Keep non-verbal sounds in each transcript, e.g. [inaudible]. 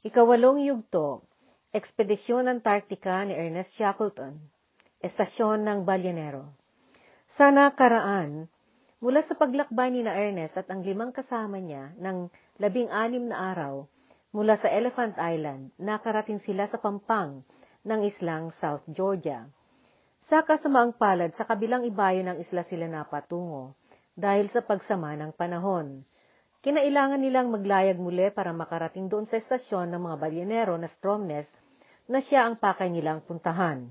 Ikawalong yugto, Ekspedisyon Antarctica ni Ernest Shackleton, Estasyon ng Balyanero. Sa nakaraan, mula sa paglakbay ni na Ernest at ang limang kasama niya ng labing-anim na araw, mula sa Elephant Island, nakarating sila sa pampang ng islang South Georgia. Sa kasamaang palad sa kabilang ibayo ng isla sila napatungo dahil sa pagsama ng panahon. Kinailangan nilang maglayag muli para makarating doon sa estasyon ng mga balyenero na Stromness na siya ang pakay nilang puntahan.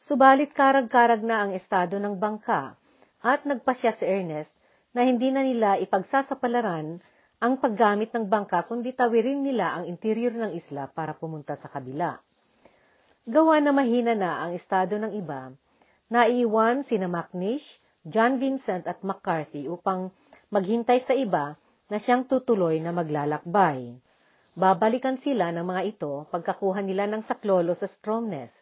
Subalit karag-karag na ang estado ng bangka at nagpasya si Ernest na hindi na nila ipagsasapalaran ang paggamit ng bangka kundi tawirin nila ang interior ng isla para pumunta sa kabila. Gawa na mahina na ang estado ng iba, naiiwan sina McNish, John Vincent at McCarthy upang maghintay sa iba na siyang tutuloy na maglalakbay. Babalikan sila ng mga ito pagkakuha nila ng saklolo sa Stromness.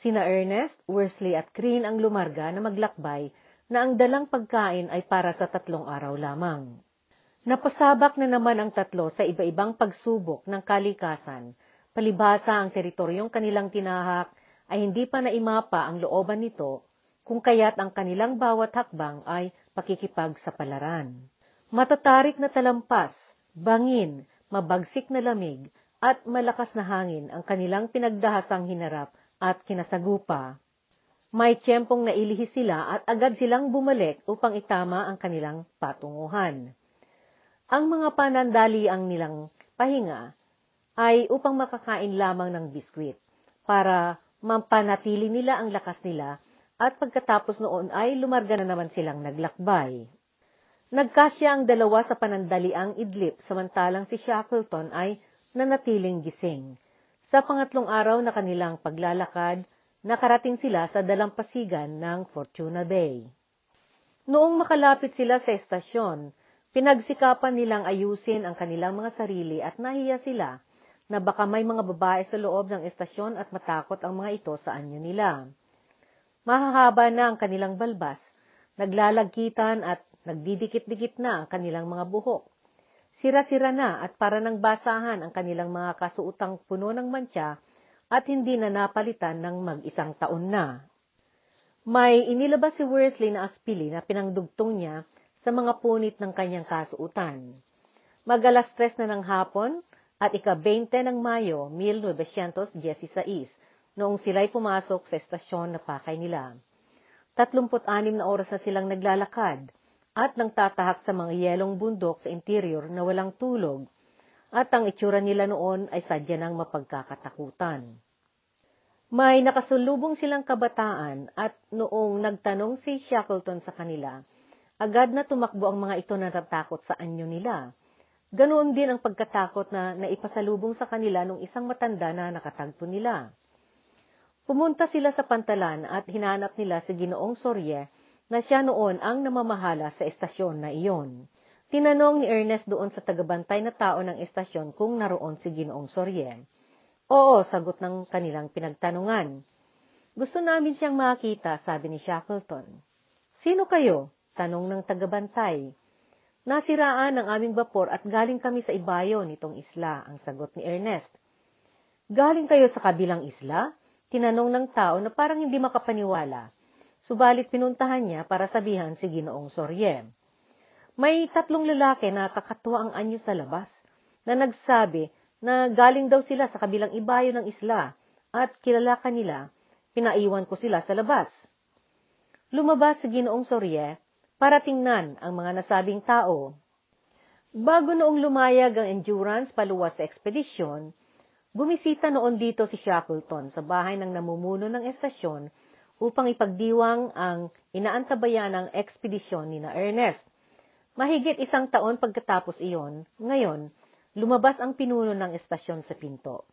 Sina Ernest, Worsley at Green ang lumarga na maglakbay na ang dalang pagkain ay para sa tatlong araw lamang. Napasabak na naman ang tatlo sa iba-ibang pagsubok ng kalikasan, palibhasa ang teritoryong kanilang tinahak ay hindi pa naimapa ang looban nito, kung kaya't ang kanilang bawat hakbang ay pakikipagsapalaran. Matatarik na talampas, bangin, mabagsik na lamig, at malakas na hangin ang kanilang pinagdahasang hinarap at kinasagupa. May tiyempong nailihis sila at agad silang bumalik upang itama ang kanilang patunguhan. Ang mga panandali ang nilang pahinga ay upang makakain lamang ng biskwit para mampanatili nila ang lakas nila at pagkatapos noon ay lumarga na naman silang naglakbay. Nagkasya ang dalawa sa panandaliang idlip samantalang si Shackleton ay nanatiling gising. Sa pangatlong araw na kanilang paglalakad, nakarating sila sa dalampasigan ng Fortuna Bay. Noong makalapit sila sa estasyon, pinagsikapan nilang ayusin ang kanilang mga sarili at nahiya sila na baka may mga babae sa loob ng estasyon at matakot ang mga ito sa anyo nila. Mahahaba na ang kanilang balbas, naglalagkitan at Nagdidikit-dikit na ang kanilang mga buhok. Sira-sira na at para nang basahan ang kanilang mga kasuutang puno ng mantsa at hindi na napalitan ng mag-isang taon na. May inilabas si Worsley na aspili na pinangdugtong niya sa mga punit ng kanyang kasuutan. Magalas tres na ng hapon at ika-20 ng Mayo 1916 noong sila'y pumasok sa estasyon na pakay nila. 36 na oras na silang naglalakad at nang tatahak sa mga yelong bundok sa interior na walang tulog, at ang itsura nila noon ay sadya ng mapagkakatakutan. May nakasulubong silang kabataan at noong nagtanong si Shackleton sa kanila, agad na tumakbo ang mga ito na natatakot sa anyo nila. Ganoon din ang pagkatakot na naipasalubong sa kanila nung isang matanda na nakatagpo nila. Pumunta sila sa pantalan at hinanap nila si Ginoong Sorye na siya noon ang namamahala sa estasyon na iyon. Tinanong ni Ernest doon sa tagabantay na tao ng estasyon kung naroon si Ginoong Sorien. Oo, sagot ng kanilang pinagtanungan. Gusto namin siyang makita, sabi ni Shackleton. Sino kayo? Tanong ng tagabantay. Nasiraan ang aming bapor at galing kami sa ibayo nitong isla, ang sagot ni Ernest. Galing kayo sa kabilang isla? Tinanong ng tao na parang hindi makapaniwala. Subalit pinuntahan niya para sabihan si Ginoong Sorye. May tatlong lalaki na kakatuwa ang anyo sa labas na nagsabi na galing daw sila sa kabilang ibayo ng isla at kilala kanila, pinaiwan ko sila sa labas. Lumabas si Ginoong Sorye para tingnan ang mga nasabing tao. Bago noong lumayag ang endurance paluwas sa ekspedisyon, bumisita noon dito si Shackleton sa bahay ng namumuno ng estasyon upang ipagdiwang ang inaantabayan ng ekspedisyon ni na Ernest. Mahigit isang taon pagkatapos iyon, ngayon, lumabas ang pinuno ng estasyon sa pinto.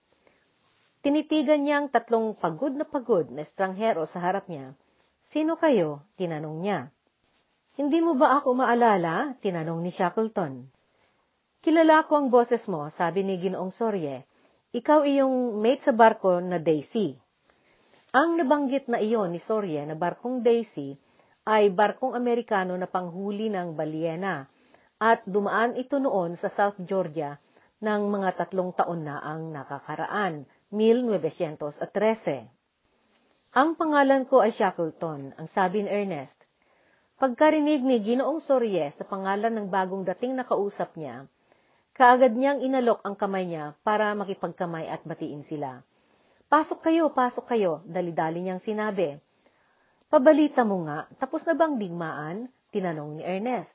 Tinitigan niya ang tatlong pagod na pagod na estranghero sa harap niya. Sino kayo? Tinanong niya. Hindi mo ba ako maalala? Tinanong ni Shackleton. Kilala ko ang boses mo, sabi ni Ginoong Sorye. Ikaw iyong mate sa barko na Daisy. Ang nabanggit na iyon ni Soria na barkong Daisy ay barkong Amerikano na panghuli ng balyena at dumaan ito noon sa South Georgia ng mga tatlong taon na ang nakakaraan, 1913. Ang pangalan ko ay Shackleton, ang sabi ni Ernest. Pagkarinig ni Ginoong Sorie sa pangalan ng bagong dating nakausap niya, kaagad niyang inalok ang kamay niya para makipagkamay at batiin sila. Pasok kayo, pasok kayo, dali-dali niyang sinabi. Pabalita mo nga, tapos na bang digmaan? Tinanong ni Ernest.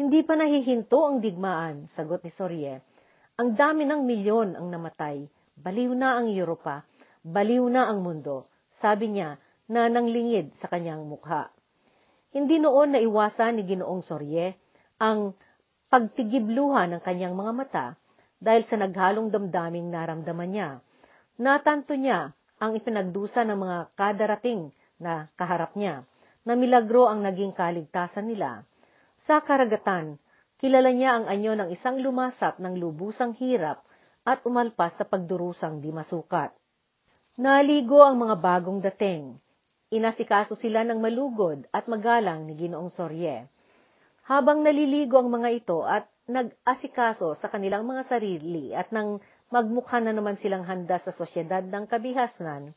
Hindi pa nahihinto ang digmaan, sagot ni Sorie. Ang dami ng milyon ang namatay. Baliw na ang Europa. Baliw na ang mundo. Sabi niya na nanglingid sa kanyang mukha. Hindi noon naiwasan ni Ginoong Sorye ang pagtigibluha ng kanyang mga mata dahil sa naghalong damdaming naramdaman niya. Natanto niya ang ipinagdusa ng mga kadarating na kaharap niya, na milagro ang naging kaligtasan nila. Sa karagatan, kilala niya ang anyo ng isang lumasap ng lubusang hirap at umalpas sa pagdurusang di masukat. Naligo ang mga bagong dating, Inasikaso sila ng malugod at magalang ni Ginoong Sorye. Habang naliligo ang mga ito at nag-asikaso sa kanilang mga sarili at nang magmukha na naman silang handa sa sosyedad ng kabihasnan,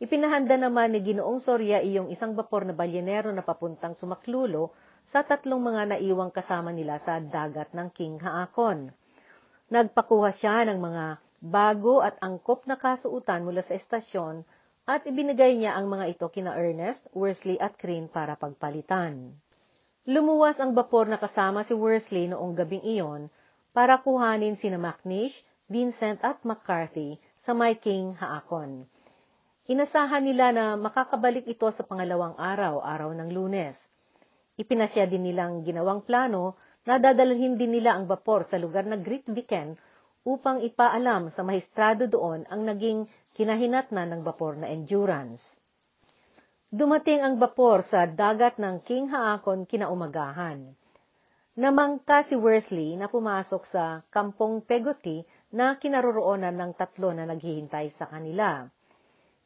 ipinahanda naman ni Ginoong Sorya iyong isang bapor na balyenero na papuntang sumaklulo sa tatlong mga naiwang kasama nila sa dagat ng King Haakon. Nagpakuha siya ng mga bago at angkop na kasuutan mula sa estasyon at ibinigay niya ang mga ito kina Ernest, Worsley at Crane para pagpalitan. Lumuwas ang bapor na kasama si Worsley noong gabing iyon para kuhanin sina McNish, Vincent at McCarthy sa May King Haakon. Inasahan nila na makakabalik ito sa pangalawang araw, araw ng lunes. Ipinasya din nilang ginawang plano na dadalhin din nila ang bapor sa lugar na Great Viken upang ipaalam sa mahistrado doon ang naging kinahinatnan ng bapor na endurance. Dumating ang bapor sa dagat ng King Haakon kinaumagahan. Namangka si Worsley na pumasok sa kampong Pegoti na kinaroroonan ng tatlo na naghihintay sa kanila.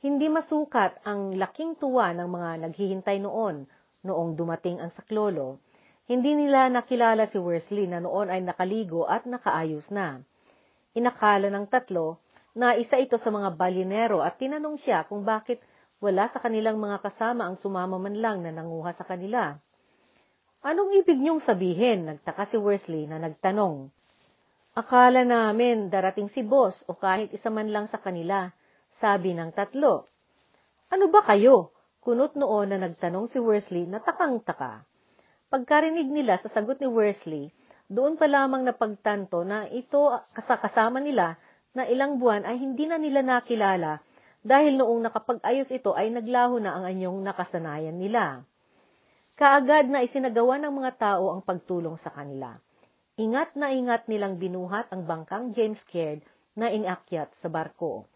Hindi masukat ang laking tuwa ng mga naghihintay noon noong dumating ang saklolo. Hindi nila nakilala si Worsley na noon ay nakaligo at nakaayos na. Inakala ng tatlo na isa ito sa mga balinero at tinanong siya kung bakit wala sa kanilang mga kasama ang sumama man lang na nanguha sa kanila. Anong ibig niyong sabihin? Nagtaka si Worsley na nagtanong. Akala namin darating si boss o kahit isa man lang sa kanila, sabi ng tatlo. Ano ba kayo? Kunot noon na nagtanong si Worsley na takang-taka. Pagkarinig nila sa sagot ni Worsley, doon pa lamang napagtanto na ito kasakasama nila na ilang buwan ay hindi na nila nakilala dahil noong nakapag-ayos ito ay naglaho na ang anyong nakasanayan nila. Kaagad na isinagawa ng mga tao ang pagtulong sa kanila. Ingat na ingat nilang binuhat ang bangkang James Caird na inakyat sa barko.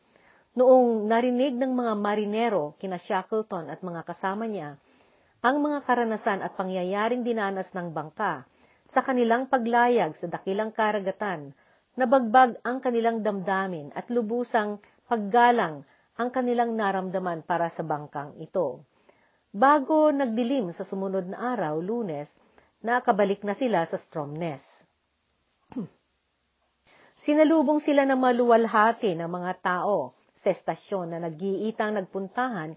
Noong narinig ng mga marinero, kina Shackleton at mga kasama niya, ang mga karanasan at pangyayaring dinanas ng bangka, sa kanilang paglayag sa dakilang karagatan, nabagbag ang kanilang damdamin at lubusang paggalang ang kanilang naramdaman para sa bangkang ito. Bago nagdilim sa sumunod na araw, lunes, nakabalik na sila sa Stromness. [clears throat] Sinalubong sila ng maluwalhati ng mga tao sa estasyon na nag-iitang nagpuntahan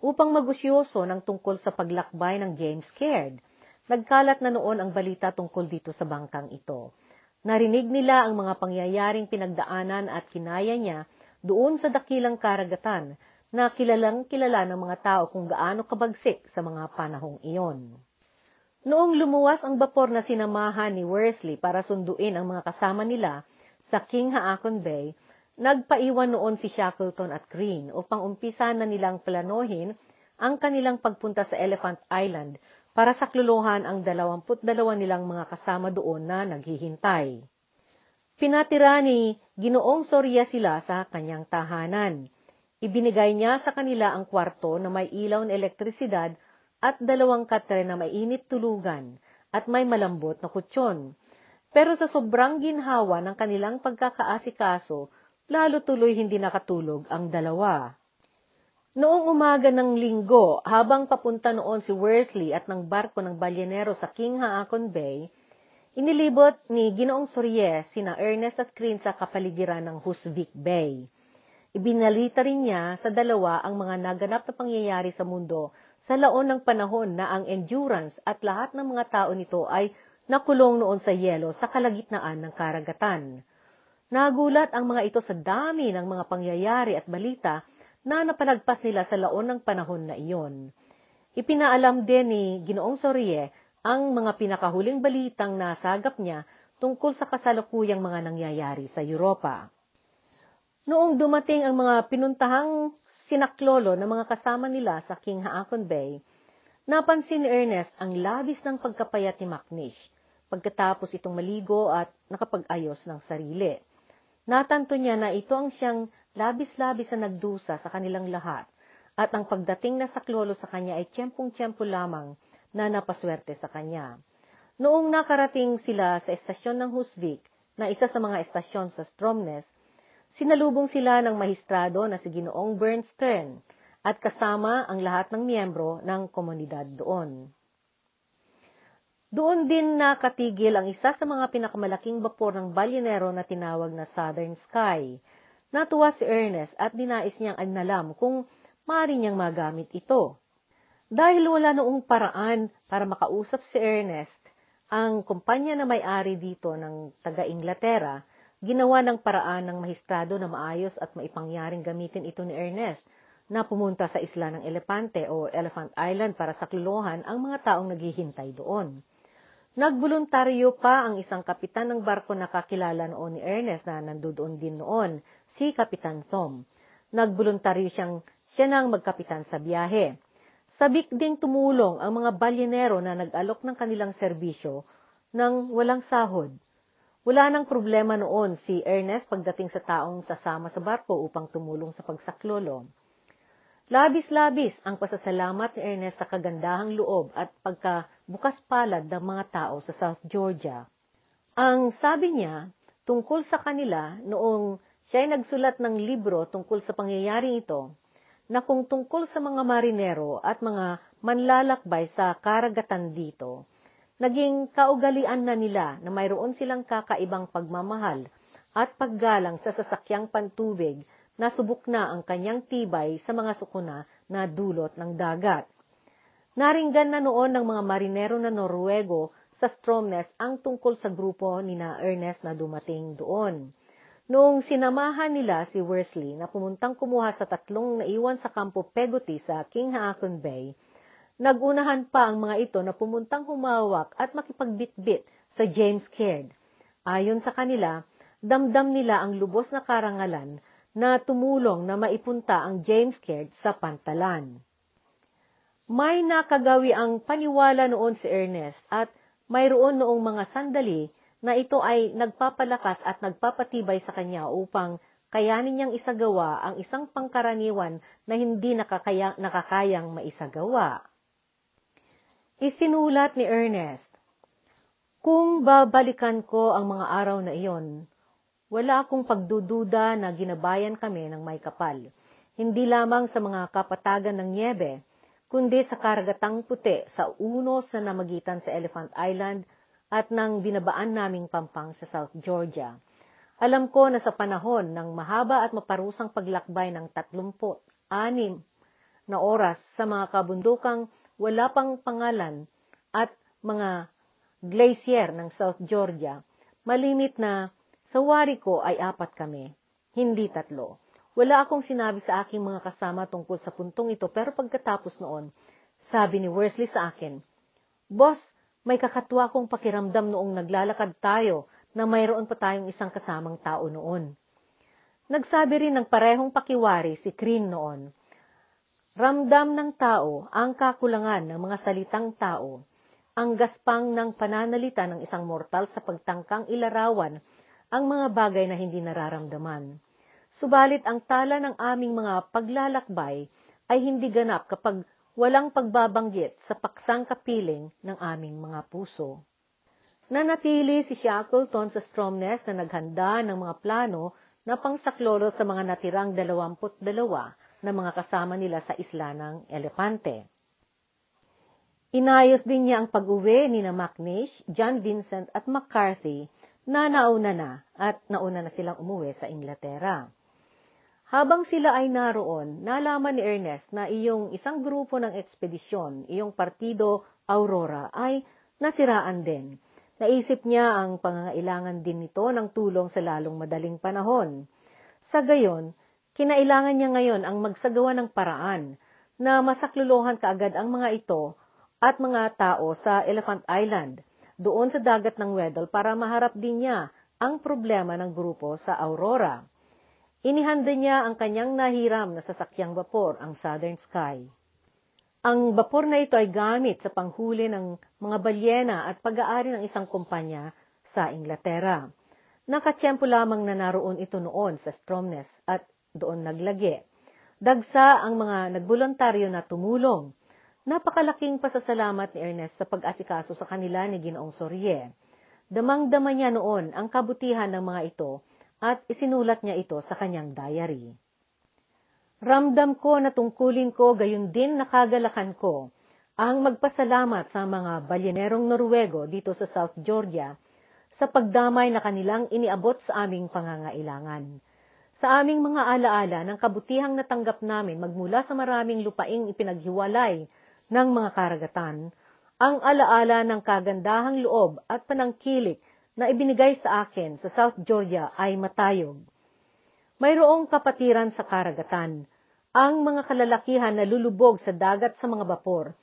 upang magusyoso ng tungkol sa paglakbay ng James Caird Nagkalat na noon ang balita tungkol dito sa bangkang ito. Narinig nila ang mga pangyayaring pinagdaanan at kinaya niya doon sa dakilang karagatan na kilalang kilala ng mga tao kung gaano kabagsik sa mga panahong iyon. Noong lumuwas ang bapor na sinamahan ni Worsley para sunduin ang mga kasama nila sa King Haakon Bay, nagpaiwan noon si Shackleton at Green upang umpisa na nilang planohin ang kanilang pagpunta sa Elephant Island para sakluluhan ang 22 nilang mga kasama doon na naghihintay. Pinatira ni Ginoong Soria sila sa kanyang tahanan. Ibinigay niya sa kanila ang kwarto na may ilaw na elektrisidad at dalawang katre na may init tulugan at may malambot na kutsyon. Pero sa sobrang ginhawa ng kanilang pagkakaasikaso, lalo tuloy hindi nakatulog ang dalawa. Noong umaga ng linggo, habang papunta noon si Worsley at ng barko ng balyenero sa King Haakon Bay, Inilibot ni Ginoong Sorie sina Ernest at Crin sa kapaligiran ng Husvik Bay. Ibinalita rin niya sa dalawa ang mga naganap na pangyayari sa mundo sa laon ng panahon na ang endurance at lahat ng mga tao nito ay nakulong noon sa yelo sa kalagitnaan ng karagatan. Nagulat ang mga ito sa dami ng mga pangyayari at balita na napalagpas nila sa laon ng panahon na iyon. Ipinaalam din ni Ginoong Sorie ang mga pinakahuling balitang nasagap niya tungkol sa kasalukuyang mga nangyayari sa Europa. Noong dumating ang mga pinuntahang sinaklolo ng mga kasama nila sa King Haakon Bay, napansin ni Ernest ang labis ng pagkapayat ni Macnish pagkatapos itong maligo at nakapag-ayos ng sarili. Natanto niya na ito ang siyang labis-labis na nagdusa sa kanilang lahat at ang pagdating na saklolo sa kanya ay tiyempong-tiyempo lamang na napaswerte sa kanya. Noong nakarating sila sa estasyon ng Husvik, na isa sa mga estasyon sa Stromness, sinalubong sila ng mahistrado na si Ginoong Bernstern at kasama ang lahat ng miyembro ng komunidad doon. Doon din nakatigil ang isa sa mga pinakamalaking bapor ng balyonero na tinawag na Southern Sky. Natuwa si Ernest at dinais niyang agnalam kung maaari niyang magamit ito. Dahil wala noong paraan para makausap si Ernest, ang kumpanya na may-ari dito ng taga-Inglaterra, ginawa ng paraan ng mahistrado na maayos at maipangyaring gamitin ito ni Ernest na pumunta sa isla ng Elepante o Elephant Island para saklolohan ang mga taong naghihintay doon. Nagboluntaryo pa ang isang kapitan ng barko na kakilala noon ni Ernest na nandoon din noon, si Kapitan Thom. Nagboluntaryo siyang siya nang magkapitan sa biyahe. Sabik ding tumulong ang mga balyenero na nag-alok ng kanilang serbisyo ng walang sahod. Wala nang problema noon si Ernest pagdating sa taong sasama sa barko upang tumulong sa pagsaklolo. Labis-labis ang pasasalamat ni Ernest sa kagandahang loob at pagkabukas palad ng mga tao sa South Georgia. Ang sabi niya tungkol sa kanila noong siya ay nagsulat ng libro tungkol sa pangyayaring ito, na kung tungkol sa mga marinero at mga manlalakbay sa karagatan dito, naging kaugalian na nila na mayroon silang kakaibang pagmamahal at paggalang sa sasakyang pantubig na subok na ang kanyang tibay sa mga sukuna na dulot ng dagat. Naringgan na noon ng mga marinero na Norwego sa Stromness ang tungkol sa grupo ni na Ernest na dumating doon. Noong sinamahan nila si Worsley na pumuntang kumuha sa tatlong naiwan sa kampo Peguti sa King Haakon Bay, nagunahan pa ang mga ito na pumuntang humawak at makipagbitbit sa James Caird. Ayon sa kanila, damdam nila ang lubos na karangalan na tumulong na maipunta ang James Caird sa pantalan. May nakagawi ang paniwala noon si Ernest at mayroon noong mga sandali na ito ay nagpapalakas at nagpapatibay sa kanya upang kayanin niyang isagawa ang isang pangkaraniwan na hindi nakakaya, nakakayang maisagawa. Isinulat ni Ernest, Kung babalikan ko ang mga araw na iyon, wala akong pagdududa na ginabayan kami ng may kapal, hindi lamang sa mga kapatagan ng niebe, kundi sa karagatang puti sa unos na namagitan sa Elephant Island at ng binabaan naming pampang sa South Georgia. Alam ko na sa panahon ng mahaba at maparusang paglakbay ng 36 na oras sa mga kabundukang wala pang pangalan at mga glacier ng South Georgia, malimit na sa wari ko ay apat kami, hindi tatlo. Wala akong sinabi sa aking mga kasama tungkol sa puntong ito pero pagkatapos noon, sabi ni Worsley sa akin, Boss, may kakatwa kong pakiramdam noong naglalakad tayo na mayroon pa tayong isang kasamang tao noon. Nagsabi rin ng parehong pakiwari si Crin noon. Ramdam ng tao ang kakulangan ng mga salitang tao, ang gaspang ng pananalita ng isang mortal sa pagtangkang ilarawan ang mga bagay na hindi nararamdaman. Subalit ang tala ng aming mga paglalakbay ay hindi ganap kapag walang pagbabanggit sa paksang kapiling ng aming mga puso. Nanatili si Shackleton sa Stromness na naghanda ng mga plano na pangsaklolo sa mga natirang 22 na mga kasama nila sa isla ng Elepante. Inayos din niya ang pag-uwi ni na McNish, John Vincent at McCarthy na nauna na at nauna na silang umuwi sa Inglaterra. Habang sila ay naroon, nalaman ni Ernest na iyong isang grupo ng ekspedisyon, iyong partido Aurora, ay nasiraan din. Naisip niya ang pangangailangan din nito ng tulong sa lalong madaling panahon. Sa gayon, kinailangan niya ngayon ang magsagawa ng paraan na masakluluhan kaagad ang mga ito at mga tao sa Elephant Island, doon sa dagat ng Weddell para maharap din niya ang problema ng grupo sa Aurora. Inihanda niya ang kanyang nahiram na sasakyang vapor, ang Southern Sky. Ang vapor na ito ay gamit sa panghuli ng mga balyena at pag-aari ng isang kumpanya sa Inglaterra. Nakatiyempo lamang na naroon ito noon sa Stromness at doon naglagi. Dagsa ang mga nagbolontaryo na tumulong. Napakalaking pasasalamat ni Ernest sa pag-asikaso sa kanila ni Ginoong Sorie. Damang-dama niya noon ang kabutihan ng mga ito at isinulat niya ito sa kanyang diary. Ramdam ko na tungkulin ko gayon din nakagalakan ko ang magpasalamat sa mga balyenerong Norwego dito sa South Georgia sa pagdamay na kanilang iniabot sa aming pangangailangan. Sa aming mga alaala ng kabutihang natanggap namin magmula sa maraming lupaing ipinaghiwalay ng mga karagatan, ang alaala ng kagandahang loob at panangkilik na ibinigay sa akin sa South Georgia ay matayog. Mayroong kapatiran sa karagatan, ang mga kalalakihan na lulubog sa dagat sa mga bapor,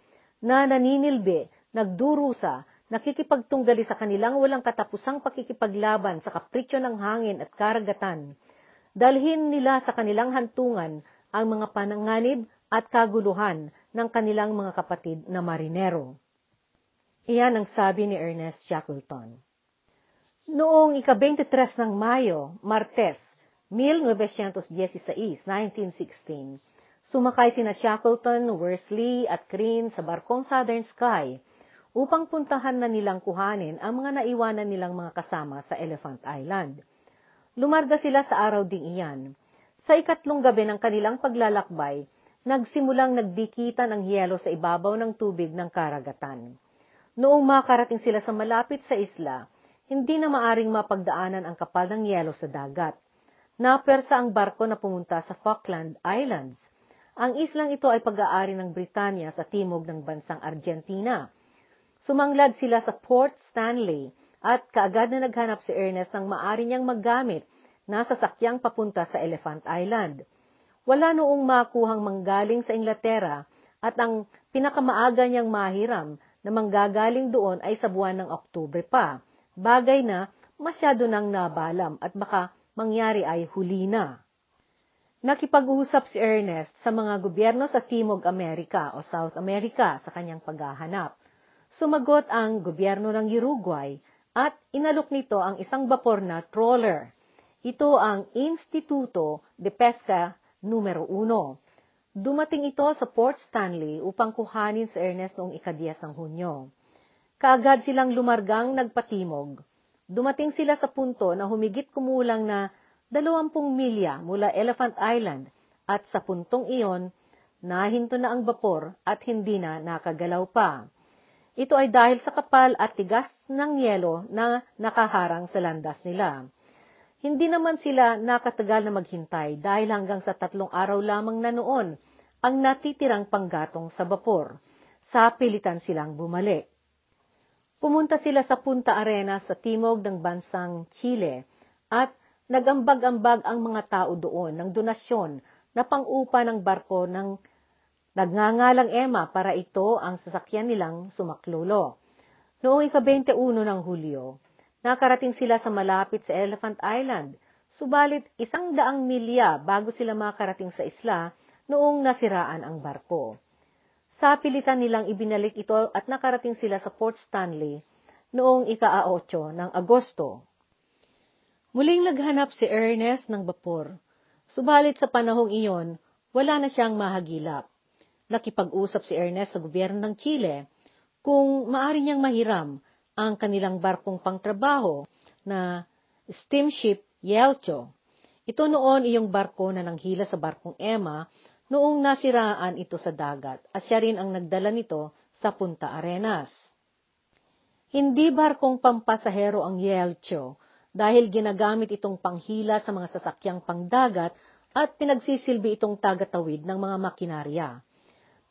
na naninilbi, nagdurusa, nakikipagtunggali sa kanilang walang katapusang pakikipaglaban sa kapritsyo ng hangin at karagatan, dalhin nila sa kanilang hantungan ang mga pananganib at kaguluhan ng kanilang mga kapatid na marinero. Iyan ang sabi ni Ernest Shackleton. Noong ika-23 ng Mayo, Martes, 1916, 1916, sumakay sina Shackleton, Worsley at Crean sa barkong Southern Sky upang puntahan na nilang kuhanin ang mga naiwanan nilang mga kasama sa Elephant Island. Lumarga sila sa araw ding iyan. Sa ikatlong gabi ng kanilang paglalakbay, nagsimulang nagdikitan ang yelo sa ibabaw ng tubig ng karagatan. Noong makarating sila sa malapit sa isla, hindi na maaring mapagdaanan ang kapal ng yelo sa dagat. Napersa ang barko na pumunta sa Falkland Islands. Ang islang ito ay pag-aari ng Britanya sa timog ng bansang Argentina. Sumanglad sila sa Port Stanley at kaagad na naghanap si Ernest ng maari niyang maggamit na sasakyang papunta sa Elephant Island. Wala noong makuhang manggaling sa Inglaterra at ang pinakamaaga niyang mahiram na manggagaling doon ay sa buwan ng Oktubre pa bagay na masyado nang nabalam at baka mangyari ay huli na. Nakipag-usap si Ernest sa mga gobyerno sa Timog Amerika o South America sa kanyang paghahanap. Sumagot ang gobyerno ng Uruguay at inalok nito ang isang bapor na trawler. Ito ang Instituto de Pesca numero 1. Dumating ito sa Port Stanley upang kuhanin si Ernest noong ikadiyas ng Hunyo. Kaagad silang lumargang nagpatimog. Dumating sila sa punto na humigit kumulang na 20 milya mula Elephant Island at sa puntong iyon, nahinto na ang bapor at hindi na nakagalaw pa. Ito ay dahil sa kapal at tigas ng yelo na nakaharang sa landas nila. Hindi naman sila nakatagal na maghintay dahil hanggang sa tatlong araw lamang na noon ang natitirang panggatong sa bapor. Sa pilitan silang bumalik. Pumunta sila sa Punta Arena sa timog ng bansang Chile at nagambag-ambag ang mga tao doon ng donasyon na pang-upa ng barko ng nagngangalang Emma para ito ang sasakyan nilang sumaklulo. Noong ika-21 ng Hulyo, nakarating sila sa malapit sa Elephant Island, subalit isang daang milya bago sila makarating sa isla noong nasiraan ang barko. Sa pilitan nilang ibinalik ito at nakarating sila sa Port Stanley noong ika-8 ng Agosto. Muling naghanap si Ernest ng bapor, subalit sa panahong iyon, wala na siyang mahagilap. Nakipag-usap si Ernest sa gobyerno ng Chile kung maari niyang mahiram ang kanilang barkong pangtrabaho na steamship Yelcho. Ito noon iyong barko na nanghila sa barkong Emma noong nasiraan ito sa dagat at siya rin ang nagdala nito sa Punta Arenas. Hindi barkong pampasahero ang Yelcho dahil ginagamit itong panghila sa mga sasakyang pangdagat at pinagsisilbi itong tagatawid ng mga makinarya.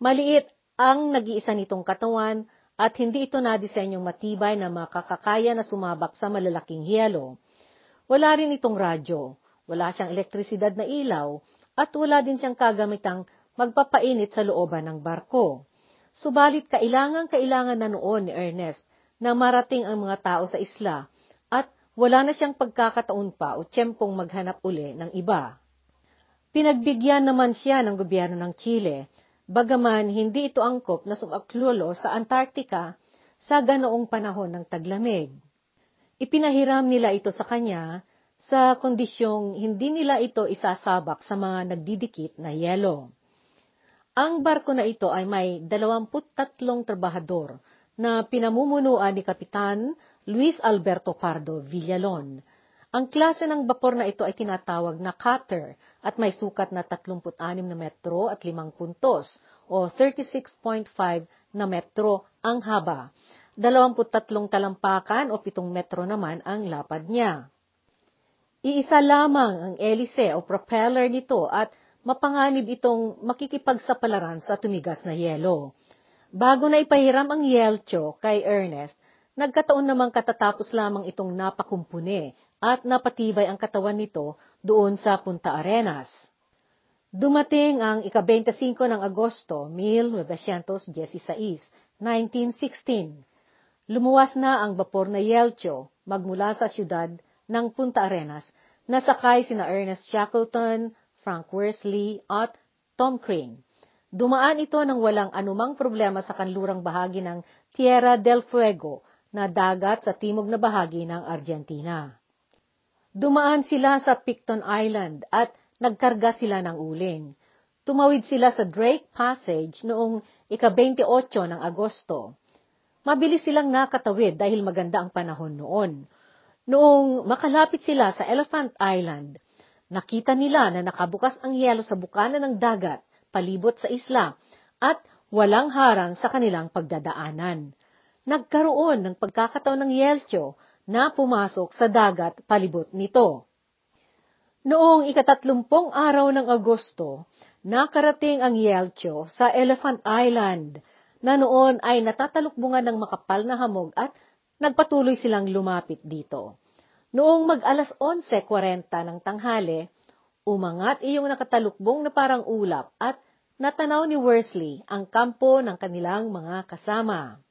Maliit ang nag-iisa nitong katawan at hindi ito nadisenyong matibay na makakakaya na sumabak sa malalaking hiyelo. Wala rin itong radyo, wala siyang elektrisidad na ilaw, at wala din siyang kagamitang magpapainit sa looban ng barko. Subalit kailangan-kailangan na noon ni Ernest na marating ang mga tao sa isla at wala na siyang pagkakataon pa o tiyempong maghanap uli ng iba. Pinagbigyan naman siya ng gobyerno ng Chile, bagaman hindi ito angkop na sumaklolo sa Antarctica sa ganoong panahon ng taglamig. Ipinahiram nila ito sa kanya sa kondisyong hindi nila ito isasabak sa mga nagdidikit na yelo. Ang barko na ito ay may 23 trabahador na pinamumunuan ni Kapitan Luis Alberto Pardo Villalon. Ang klase ng bapor na ito ay tinatawag na cutter at may sukat na 36 na metro at 5 puntos o 36.5 na metro ang haba. 23 talampakan o 7 metro naman ang lapad niya. Iisa lamang ang elise o propeller nito at mapanganib itong makikipagsapalaran sa tumigas na yelo. Bago na ipahiram ang yelcho kay Ernest, nagkataon namang katatapos lamang itong napakumpune at napatibay ang katawan nito doon sa Punta Arenas. Dumating ang ika-25 ng Agosto, 1916, 1916. Lumuwas na ang bapor na Yelcho magmula sa siyudad ng Punta Arenas na sakay sina Ernest Shackleton, Frank Worsley at Tom Crane. Dumaan ito ng walang anumang problema sa kanlurang bahagi ng Tierra del Fuego na dagat sa timog na bahagi ng Argentina. Dumaan sila sa Picton Island at nagkarga sila ng uling. Tumawid sila sa Drake Passage noong ika-28 ng Agosto. Mabilis silang nakatawid dahil maganda ang panahon noon. Noong makalapit sila sa Elephant Island, nakita nila na nakabukas ang yelo sa bukana ng dagat palibot sa isla at walang harang sa kanilang pagdadaanan. Nagkaroon ng pagkakataon ng Yelcho na pumasok sa dagat palibot nito. Noong ikatatlumpong araw ng Agosto, nakarating ang Yelcho sa Elephant Island, na noon ay natatalukbungan ng makapal na hamog at nagpatuloy silang lumapit dito. Noong mag-alas 11.40 ng tanghali, umangat iyong nakatalukbong na parang ulap at natanaw ni Worsley ang kampo ng kanilang mga kasama.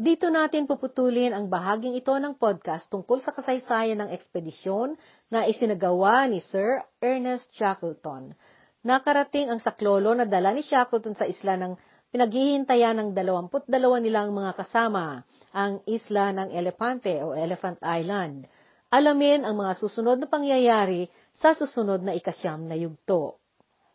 Dito natin puputulin ang bahaging ito ng podcast tungkol sa kasaysayan ng ekspedisyon na isinagawa ni Sir Ernest Shackleton. Nakarating ang saklolo na dala ni Shackleton sa isla ng pinaghihintayan ng 22 nilang mga kasama, ang isla ng Elepante o Elephant Island. Alamin ang mga susunod na pangyayari sa susunod na ikasyam na yugto.